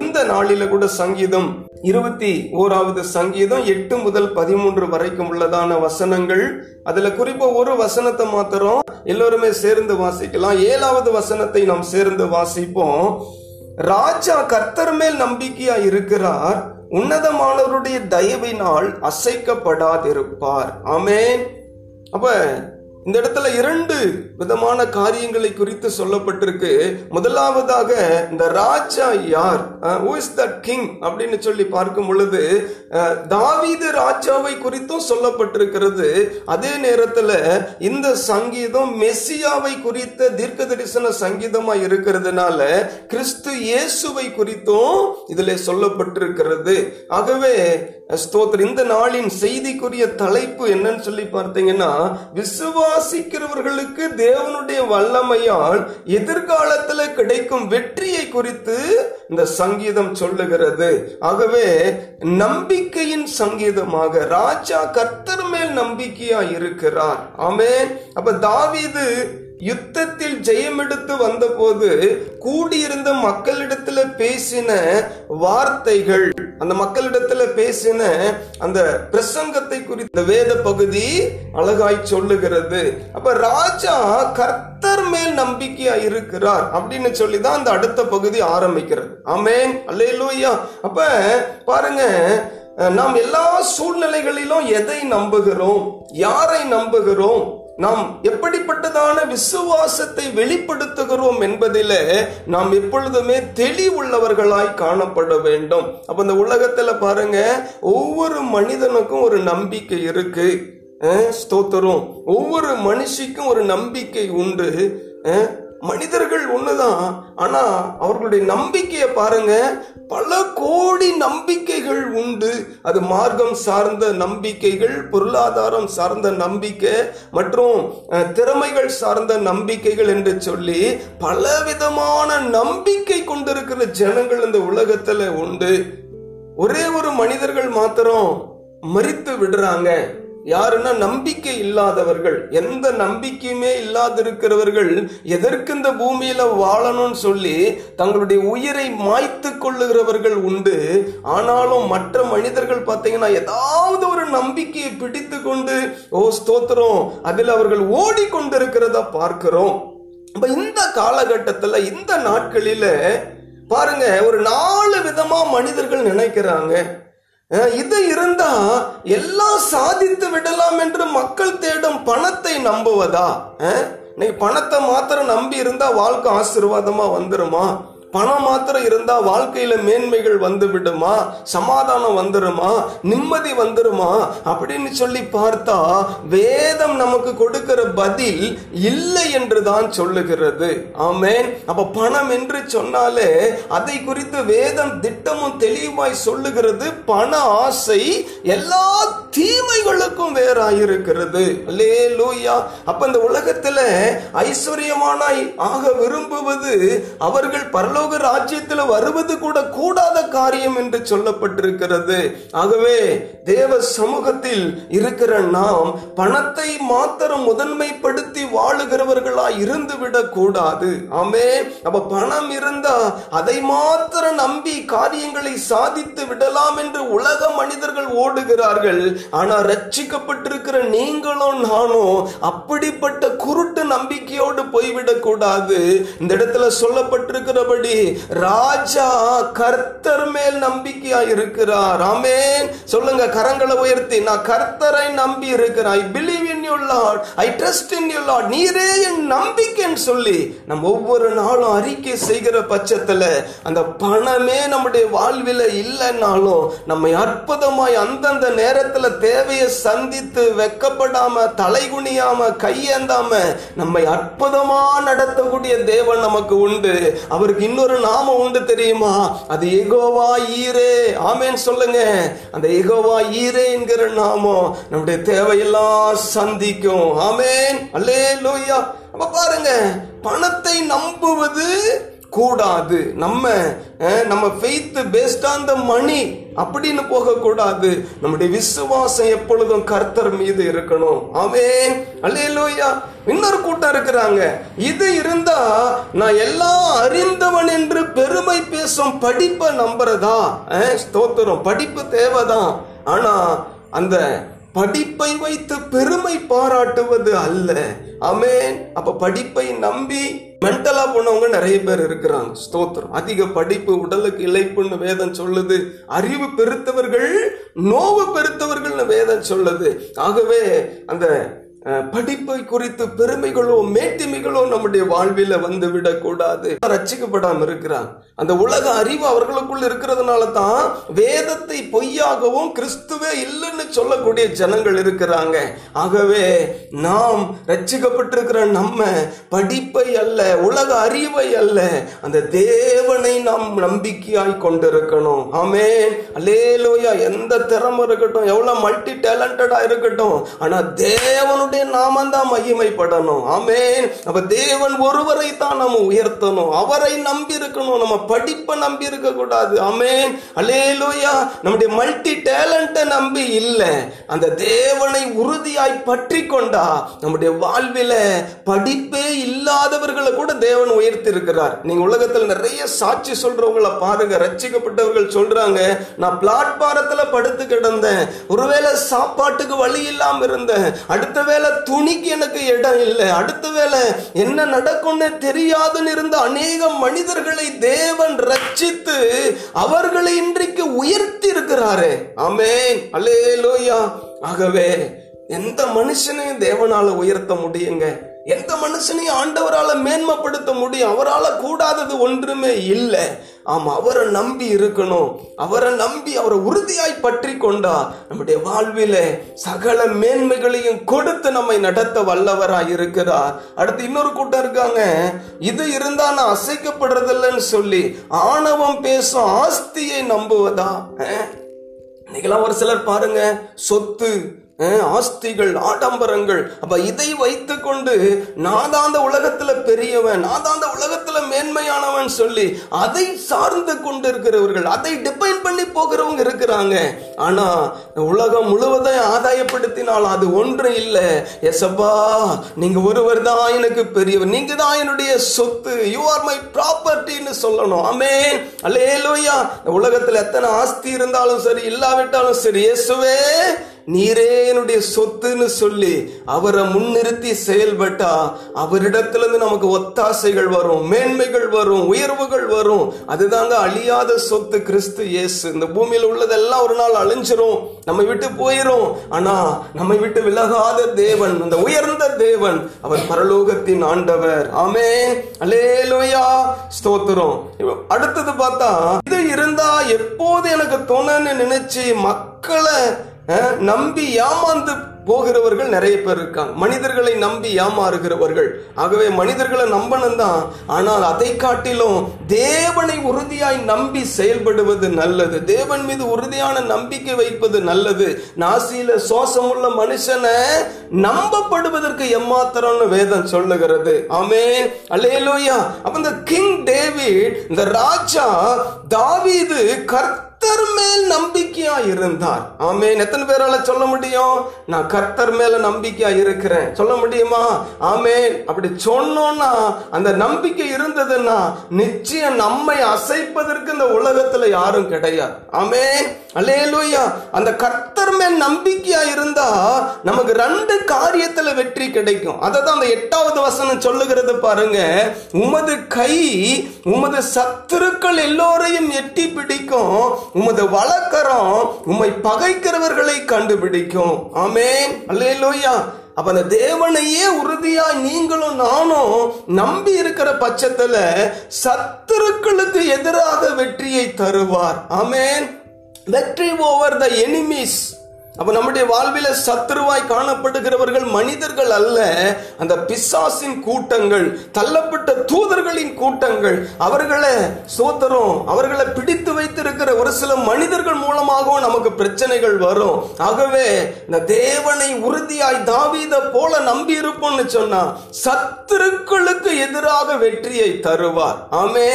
இந்த நாளில கூட சங்கீதம் இருபத்தி ஓராவது சங்கீதம் எட்டு முதல் பதிமூன்று வரைக்கும் உள்ளதான வசனங்கள். அதுல குறிப்பா ஒரு வசனத்தை மாத்திரம் எல்லோருமே சேர்ந்து வாசிக்கலாம். ஏழாவது வசனத்தை நாம் சேர்ந்து வாசிப்போம். ராஜா கர்த்தர் மேல் நம்பிக்கையா இருக்கிறார். உன்னதமானவருடைய தயவினால் அசைக்கப்படாதிருப்பார். ஆமென். அப்ப இந்த இடத்துல இரண்டு விதமான காரியங்களை குறித்து சொல்லப்பட்டிருக்கு. முதலாவதாக இந்த ராஜா யார்? ஹூ இஸ் த கிங் அப்படின்னு சொல்லி பார்க்கும் பொழுது தாவீது ராஜாவை குறித்தும் சொல்லப்பட்டிருக்கிறது. அதே நேரத்துல இந்த சங்கீதம் மெஸ்ஸியாவை குறித்த தீர்க்க தரிசன சங்கீதமா இருக்கிறதுனால கிறிஸ்து இயேசுவை குறித்தும் இதுல சொல்லப்பட்டிருக்கிறது. ஆகவே ஸ்தோத்திர இந்த நாளின் செய்திக்குரிய தலைப்பு என்னன்னு சொல்லி பார்த்தீங்கன்னா விசுவாசிக்கிறவர்களுக்கு தேவனுடைய வல்லமையால் எதிர்காலத்துல கிடைக்கும் வெற்றியை குறித்து இந்த சங்கீதம் சொல்லுகிறது. ஆகவே நம்பிக்கையின் சங்கீதமாக ராஜா கர்த்தர் மேல் நம்பிக்கையா இருக்கிறார் ஆமே அப்ப தாவிது யுத்தத்தில் ஜெயமெடுத்து வந்தபோது கூடியிருந்த மக்களிடத்துல பேசின வார்த்தைகள் அந்த மக்களிடத்துல பேசின அந்த பிரசங்கத்தை குறித்த வேத பகுதி அழகாய் சொல்லுகிறது. அப்ப ராஜா கர்த்தர் மேல் நம்பிக்கையா இருக்கிறார் அப்படின்னு சொல்லி தான் அந்த அடுத்த பகுதி ஆரம்பிக்கிறது. ஆமேன். அல்லேலூயா. அப்ப பாருங்க நாம் எல்லா சூழ்நிலைகளிலும் எதை நம்புகிறோம்? யாரை நம்புகிறோம்? நாம் எப்படிப்பட்டதான விசுவாசத்தை வெளிப்படுத்துகிறோம் என்பதில நாம் எப்பொழுதுமே தெளிவுள்ளவர்களாய் காணப்பட வேண்டும். அப்ப இந்த உலகத்துல பாருங்க ஒவ்வொரு மனிதனுக்கும் ஒரு நம்பிக்கை இருக்கு. ஸ்தோத்திரம். ஒவ்வொரு மனுஷிக்கும் ஒரு நம்பிக்கை உண்டு. மனிதர்கள் ஒண்ணுதான். ஆனா அவர்களுடைய நம்பிக்கையை பாருங்க. பல கோடி நம்பிக்கைகள் உண்டு. அது மார்க்கம் சார்ந்த நம்பிக்கைகள் பொருளாதாரம் சார்ந்த நம்பிக்கை மற்றும் திறமைகள் சார்ந்த நம்பிக்கைகள் என்று சொல்லி பலவிதமான நம்பிக்கை கொண்டிருக்கிற ஜனங்கள் இந்த உலகத்துல உண்டு. ஒரே ஒரு மனிதர்கள் மாத்திரம் மறித்து விடுறாங்க. யாருன்னா நம்பிக்கை இல்லாதவர்கள். எந்த நம்பிக்கையுமே இல்லாதிருக்கிறவர்கள் எதற்கு இந்த பூமியில வாழணும்னு சொல்லி தங்களுடைய உயிரை மாய்த்து கொள்ளுகிறவர்கள் உண்டு. ஆனாலும் மற்ற மனிதர்கள் பார்த்தீங்கன்னா ஏதாவது ஒரு நம்பிக்கையை பிடித்து கொண்டு ஓ ஸ்தோத்திரம். அதில் அவர்கள் ஓடிக்கொண்டிருக்கிறத பார்க்கிறோம். இப்ப இந்த காலகட்டத்துல இந்த நாட்களில பாருங்க ஒரு நாலு விதமா மனிதர்கள் நினைக்கிறாங்க. இது இருந்தா எல்லாம் சாதித்து விடலாம் என்று மக்கள் தேடும் பணத்தை நம்புவதா? இன்னைக்கு பணத்தை மாத்திரம் நம்பி இருந்தா வாழ்க்கை ஆசீர்வாதமா வந்துருமா? பணம் மாத்திரம் இருந்தா வாழ்க்கையில மேன்மைகள் வந்து விடுமா சமாதானம் வந்துருமா? நிம்மதி வந்துருமா? அப்படின்னு சொல்லி பார்த்தா வேதம் நமக்கு கொடுக்கிற பதில் இல்லை என்று தான் சொல்லுகிறது. ஆமேன். அப்ப பணம் என்று சொன்னாலே அதை குறித்து வேதம் திட்டமும் தெளிவாய் சொல்லுகிறது. பண ஆசை எல்லா தீமைகளுக்கும் வேறாயிருக்கிறது. அல்லேலூயா. அப்ப இந்த உலகத்துல ஐஸ்வர்யமானாய் ஆக விரும்புவது அவர்கள் பரலோக ராஜ்யத்தில் வருவது கூட கூடாத காரியம் என்று சொல்லப்பட்டிருக்கிறது. ஆகவே தேவ சமூகத்தில் இருக்கிற நாம் பணத்தை மாத்திரம் முதன்மைப்படுத்தி வாழுகிறவர்களாய் இருந்துவிடக் கூடாது. ஆமே அப்ப பணம் இருந்தா அதை மாத்திரம் நம்பி காரியங்களை சாதித்து விடலாம் என்று உலக மனிதர்கள் ஓடுகிறார்கள். ஆனா ரட்சிக்கப்பட்டிருக்கிற நீங்களும் நானும் அப்படிப்பட்ட குருட்டு நம்பிக்கையோடு போய்விடக் கூடாது. இந்த இடத்துல சொல்லப்பட்டிருக்கிறபடி ராஜா கர்த்தர் மேல் நம்பிக்கையா இருக்கிறார். ஆமேன். சொல்லுங்க கரங்களை உயர்த்தி. நான் கர்த்தரை நம்பி இருக்கிறேன். I believe you Lord I trust in you Lord நீரே என் நம்பிக்கைன்னு சொல்லி நம்ம ஒவ்வொரு நாளும் அறிக்கை செய்கிற பட்சத்துல அந்த பணமே நம்முடைய வாழ்வில இல்லைன்னாலும் நம்மை அற்புதமாய் அந்தந்த நேரத்துல தேவையை சந்தித்து வெக்கப்படாம தலைகுனியாம கையேந்தாம நம்மை அற்புதமா நடத்தக்கூடிய தேவன் நமக்கு உண்டு. அவருக்கு இன்னொரு நாமம் உண்டு தெரியுமா? அது எகோவா ஈரே. ஆமேன்னு சொல்லுங்க. அந்த எகோவா ஈரே என்கிற நாமம் நம்முடைய தேவையெல்லாம் சந்திக்கும் ஆமேன். அல்லே லோய்யா அப்ப பாருங்க பணத்தை நம்புவது கூடாது. நம்ம நம்ம faith based on the money அப்படின்னு போகக்கூடாது. நம்முடைய விசுவாசம் எப்பொழுதும் கர்த்தர் மீது இருக்கணும். ஆமேன். அல்லே லோய்யா இன்னொரு கூட்டம் இருக்கிறாங்க. இது இருந்தா நான் எல்லாம் அறிந்தவன் என்று பெருமை பேசும் படிப்பை நம்புறதா? ஸ்தோத்திரம். படிப்பு தேவைதான். ஆனா அந்த படிப்பை வைத்து பெருமை பாராட்டுவது அல்ல. அமேன் அப்ப படிப்பை நம்பி மென்டலா போனவங்க நிறைய பேர் இருக்கிறாங்க. ஸ்தோத்திரம். அதிக படிப்பு உடலுக்கு இழைப்புன்னு வேதம் சொல்லுது. அறிவு பெருத்தவர்கள் நோவு பெருத்தவர்கள்னு வேதம் சொல்லுது. ஆகவே அந்த படிப்பை குறித்து பெருமைகளோ மேட்டிமைகளோ நம்முடைய வாழ்வில வந்து விடக்கூடாது. ரச்சிக்கப்படாம இருக்கிறான். அந்த உலக அறிவு அவர்களுக்குள் இருக்கிறதுனால தான் வேதத்தை பொய்யாகவும் கிறிஸ்துவே இல்லைன்னு சொல்லக்கூடிய ஜனங்கள் இருக்கிறாங்க. ஆகவே நாம் ரச்சிக்கப்பட்டிருக்கிற நம்ம படிப்பை அல்ல உலக அறிவை அல்ல அந்த தேவனை நாம் நம்பிக்கையாய் கொண்டிருக்கணும். ஆமே அலேலோயா எந்த திறமை இருக்கட்டும் எவ்வளவு மல்டி டேலண்டடா இருக்கட்டும் ஆனா தேவனுடைய நாமம் தான் மகிமைப்படணும். ஆமேன். அப்ப தேவன் ஒருவரை தான் நம்ம உயர்த்தணும். அவரை நம்பி இருக்கணும் நம்ம படிப்பை நம்பி இருக்க கூடாது ஆமேன். அலேலோயா நம்முடைய மல்டி டேலண்ட்டை நம்பி இல்லை. அந்த தேவனை உறுதியாய் பற்றி கொண்டா நம்முடைய வாழ்வில படிப்பே இல்லாதவர்களை கூட தேவன் உயர்த்தி இருக்கிறார் நீங்க உலகத்துல நிறைய சாட்சி சொல்றவங்களை பாருங்க. ரச்சிக்கப்பட்டவர்கள் சொல்றாங்க நான் பிளாட்பாரத்துல படுத்து கிடந்தேன். ஒருவேளை சாப்பாட்டுக்கு வழி இல்லாம இருந்தேன். அடுத்த வேலை துணிக்கு எனக்கு இடம் இல்லை. அடுத்த வேலை என்ன நடக்கும்னு தெரியாதுன்னு இருந்த அநேக மனிதர்களை தேவன் ரட்சித்து அவர்களை இன்றைக்கு உயர்த்தி இருக்கிறாரு ஆமென். அல்லேலூயா. ஆகவே எந்த மனுஷனையும் தேவனால உயர்த்த முடியுங்க. எந்த மனுஷனையும் ஆண்டவரால மேன்மைப்படுத்த முடியும். அவரால கூடாதது ஒன்றுமே இல்லை. ஆமா அவரை நம்பி இருக்கணும். அவரை நம்பி அவரை உறுதியாய் பற்றி கொண்டா நம்முடைய வாழ்வில சகல மேன்மைகளையும் கொடுத்து நம்மை நடத்த வல்லவராய் இருக்கிறார். அடுத்து இன்னொரு கூட்டம் இருக்காங்க. இது இருந்தா நான் அசைக்கப்படுறதில்லைன்னு சொல்லி ஆணவம் பேசும் ஆஸ்தியை நம்புவதா? இன்னைக்கெல்லாம் ஒரு சிலர் பாருங்க சொத்து ஆஸ்திகள் ஆடம்பரங்கள். அப்ப இதை வைத்துக்கொண்டு நான் தான் அந்த உலகத்துல பெரியவன் நான் தான் அந்த உலகத்துல மேன்மையானவன் சொல்லி அதை சார்ந்து கொண்டு இருக்கிறவர்கள் அதை டிபெண்ட் பண்ணி போகிறவங்க இருக்கிறாங்க. ஆனா உலகம் முழுவதையும் ஆதாயப்படுத்தினால் அது ஒன்று இல்லை. எசப்பா நீங்க ஒருவர் தான் எனக்கு பெரியவர். நீங்க தான் என்னுடைய சொத்து. யூ ஆர் மை ப்ராப்பர்ட்டின்னு சொல்லணும். ஆமே அல்ல ஏலோயா உலகத்துல எத்தனை ஆஸ்தி இருந்தாலும் சரி இல்லாவிட்டாலும் சரி இயேசுவே நீரே என்னுடைய சொத்துன்னு சொல்லி அவரை முன்னிறுத்தி செயல்பட்டா அவரிடத்துலேருந்து நமக்கு ஒத்தாசைகள் வரும் மேன்மைகள் வரும் உயர்வுகள் வரும். அதுதாங்க அழியாத சொத்து கிறிஸ்து இயேசு. இந்த பூமியில் உள்ளதெல்லாம் ஒரு நாள் அழிஞ்சிரும் நம்ம விட்டு போயிரும். ஆனா நம்மை விட்டு விலகாத தேவன் அந்த உயர்ந்த தேவன் அவர் பரலோகத்தின் ஆண்டவர். ஆமென். அல்லேலூயா. ஸ்தோத்திரம். அடுத்தது பார்த்தா இது இருந்தா எப்போது எனக்கு தோணுன்னு நினைச்சு மக்களை நம்பி ஏமாந்து போகிறவர்கள் நிறைய பேர் இருக்காங்க. மனிதர்களை நம்பி ஏமாறுகிறவர்கள். ஆகவே மனிதர்களை நம்பணும் தான். ஆனால் அதை காட்டிலும் தேவனை உறுதியாய் நம்பி செயல்படுவது நல்லது. தேவன் மீது உறுதியான நம்பிக்கை வைப்பது நல்லது. நாசியில சோசமுள்ள மனுஷனை நம்பப்படுவதற்கு எம்மாத்திரம்னு வேதம் சொல்லுகிறது. ஆமே அல்லேலூயா. அப்ப இந்த கிங் டேவிட் இந்த ராஜா தாவீது கர்த்தர் மேல் நம்பிக்கையா இருந்தார். ஆமேன். எத்தனை பேரால சொல்ல முடியும்? நான் கர்த்தர் மேல நம்பிக்கையா இருக்கிறேன். சொல்ல முடியுமா? ஆமேன். அப்படி சொன்னோம்னா அந்த நம்பிக்கை இருந்ததுன்னா நிச்சயம் நம்மை அசைப்பதற்கு இந்த உலகத்துல யாரும் கிடையாது. ஆமேன். அல்லேலூயா. அந்த கர்த்தர் மேல் நம்பிக்கையா இருந்தா நமக்கு ரெண்டு காரியத்துல வெற்றி கிடைக்கும். அதை தான் அந்த எட்டாவது வசனம் சொல்லுகிறது பாருங்க. உமது கை உமது சத்துருக்கள் எல்லோரையும் எட்டி பிடிக்கும். உமது வழக்கரம் உம்மை பகைக்கிறவர்களை கண்டுபிடிக்கும். ஆமேன். அல்லேலூயா. அப்ப அந்த தேவனையே உறுதியா நீங்களும் நானும் நம்பி இருக்கிற பட்சத்துல சத்துருக்களுக்கு எதிராக வெற்றியை தருவார். ஆமேன். வெற்றி ஓவர் த எனிமீஸ் அப்ப நம்முடைய வாழ்வில சத்துருவாய் காணப்படுகிறவர்கள் மனிதர்கள் அல்ல. அந்த பிசாசின் கூட்டங்கள் தள்ளப்பட்ட தூதர்களின் கூட்டங்கள் அவர்களை சோதரும் அவர்களை பிடித்து வைத்திருக்கிற ஒரு சில மனிதர்கள் மூலமாகவும் நமக்கு பிரச்சனைகள் வரும். ஆகவே இந்த தேவனை உறுதியாய் தாவீத போல நம்பி இருப்போம்னு சொன்னா சத்துருக்களுக்கு எதிராக வெற்றியை தருவார். ஆமே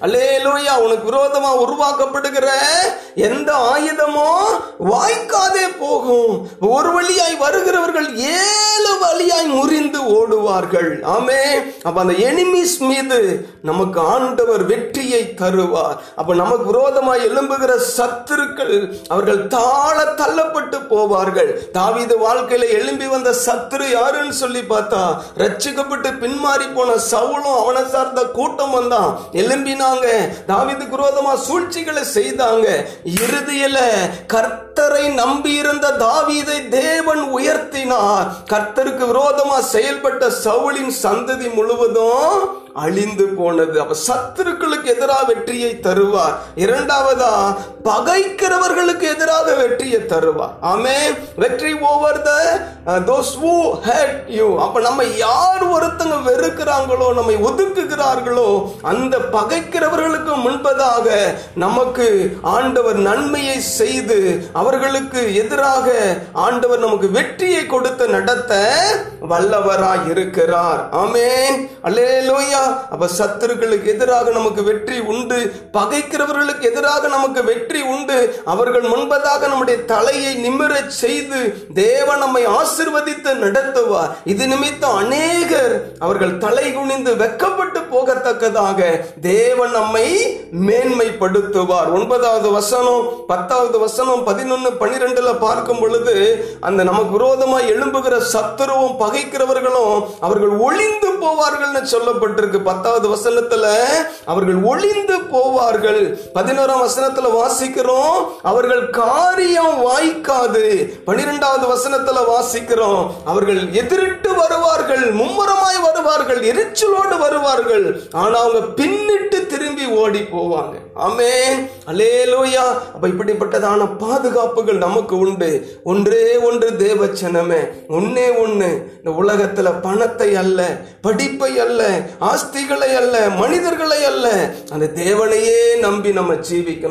அல்லேலூயா. உனக்கு விரோதமா உருவாக்கப்படுகிற எந்த ஆயுதமோ வாய்க்காதே போகும். ஒரு வழியாய் வருகிறவர்கள் ஏழு வழியாய் முறிந்து ஓடுவார்கள். ஆமே. அப்ப அந்த எனிமிஸ் மீது நமக்கு ஆண்டவர் வெற்றியை தருவார். அப்ப நமக்கு விரோதமாய் எழும்புகிற சத்துருக்கள் அவர்கள் தாழ தள்ளப்பட்டு போவார்கள். தாவீது வாழ்க்கையில எழும்பி வந்த சத்துரு யாருன்னு சொல்லி பார்த்தா ரட்சிக்கப்பட்டு பின்மாறி போன சவுளும் அவனை சார்ந்த கூட்டம் வந்தான். எழும்பினாங்க. தாவீதுக்கு விரோதமா சூழ்ச்சிகளை செய்தாங்க. இறுதியில கர்த்தரை நம்பி இருந்த தாவீதை தேவன் உயர்த்தினார். கர்த்தருக்கு விரோதமா செயல்பட்ட சவுளின் சந்ததி முழுவதும் அழிந்து போனது. அப்ப சத்துருக்களுக்கு எதிராக வெற்றியை தருவார். இரண்டாவதா பகைக்கிறவர்களுக்கு எதிராக வெற்றியை தருவார். ஆமே வெற்றி over the those who hate you அப்ப நம்ம யார் ஒருத்தங்க வெறுக்கிறாங்களோ நம்மை ஒதுக்குகிறார்களோ அந்த பகைக்கிறவர்களுக்கு முன்பதாக நமக்கு ஆண்டவர் நன்மையை செய்து அவர்களுக்கு எதிராக ஆண்டவர் நமக்கு வெற்றியை கொடுத்து நடத்த வல்லவராய் இருக்கிறார் ஆமென். அல்லேலோயா. அப்ப சத்துருக்களுக்கு எதிராக நமக்கு வெற்றி உண்டு. பகைக்கிறவர்களுக்கு எதிராக நமக்கு வெற்றி உண்டு. அவர்கள் முன்பதாக நம்முடைய தலையை நிமிரச் செய்து தேவன் நம்மை ஆசிர்வதித்து நடத்துவார். இது நிமித்தம் அநேகர் அவர்கள் தலை குனிந்து வெக்கப்பட்டு போகத்தக்கதாக தேவன் நம்மை மேன்மைப்படுத்துவார். ஒன்பதாவது வசனம் பத்தாவது வசனம் பதினொன்னு பனிரெண்டுல பார்க்கும் பொழுது அந்த நமக்கு விரோதமாய் எழும்புகிற சத்துருவும் பகைக்கிறவர்களும் அவர்கள் ஒளிந்து போவார்கள்னு சொல்லப்பட்டிருக்கு. பத்தாவது வசனத்துல அவர்கள் ஒளிந்து போவார்கள். பதினோராம் வசனத்துல வாசிக்கிறோம் அவர்கள் காரியம் வாய்க்காது. பனிரெண்டாவது வசனத்துல வாசிக்கிறோம் அவர்கள் எதிரிட்டு வருவார்கள் மும்முரமாய் வருவார்கள் எரிச்சலோடு வருவார்கள். ஆனா அவங்க பின்னிட்டு திரும்பி ஓடி போவாங்க. ஆமே அலேலூயா அப்ப இப்படிப்பட்டதான பாதுகாப்புகள் நமக்கு உண்டு. ஒன்றே ஒன்று தேவச்சனமே. ஒன்னே ஒண்ணு இந்த உலகத்துல பணத்தை அல்ல படிப்பை அல்ல ஆஸ்திகளை அல்ல மனிதர்களை அல்ல. அந்த தேவனையே நம்பி நம்ம ஜீவிக்கணும்.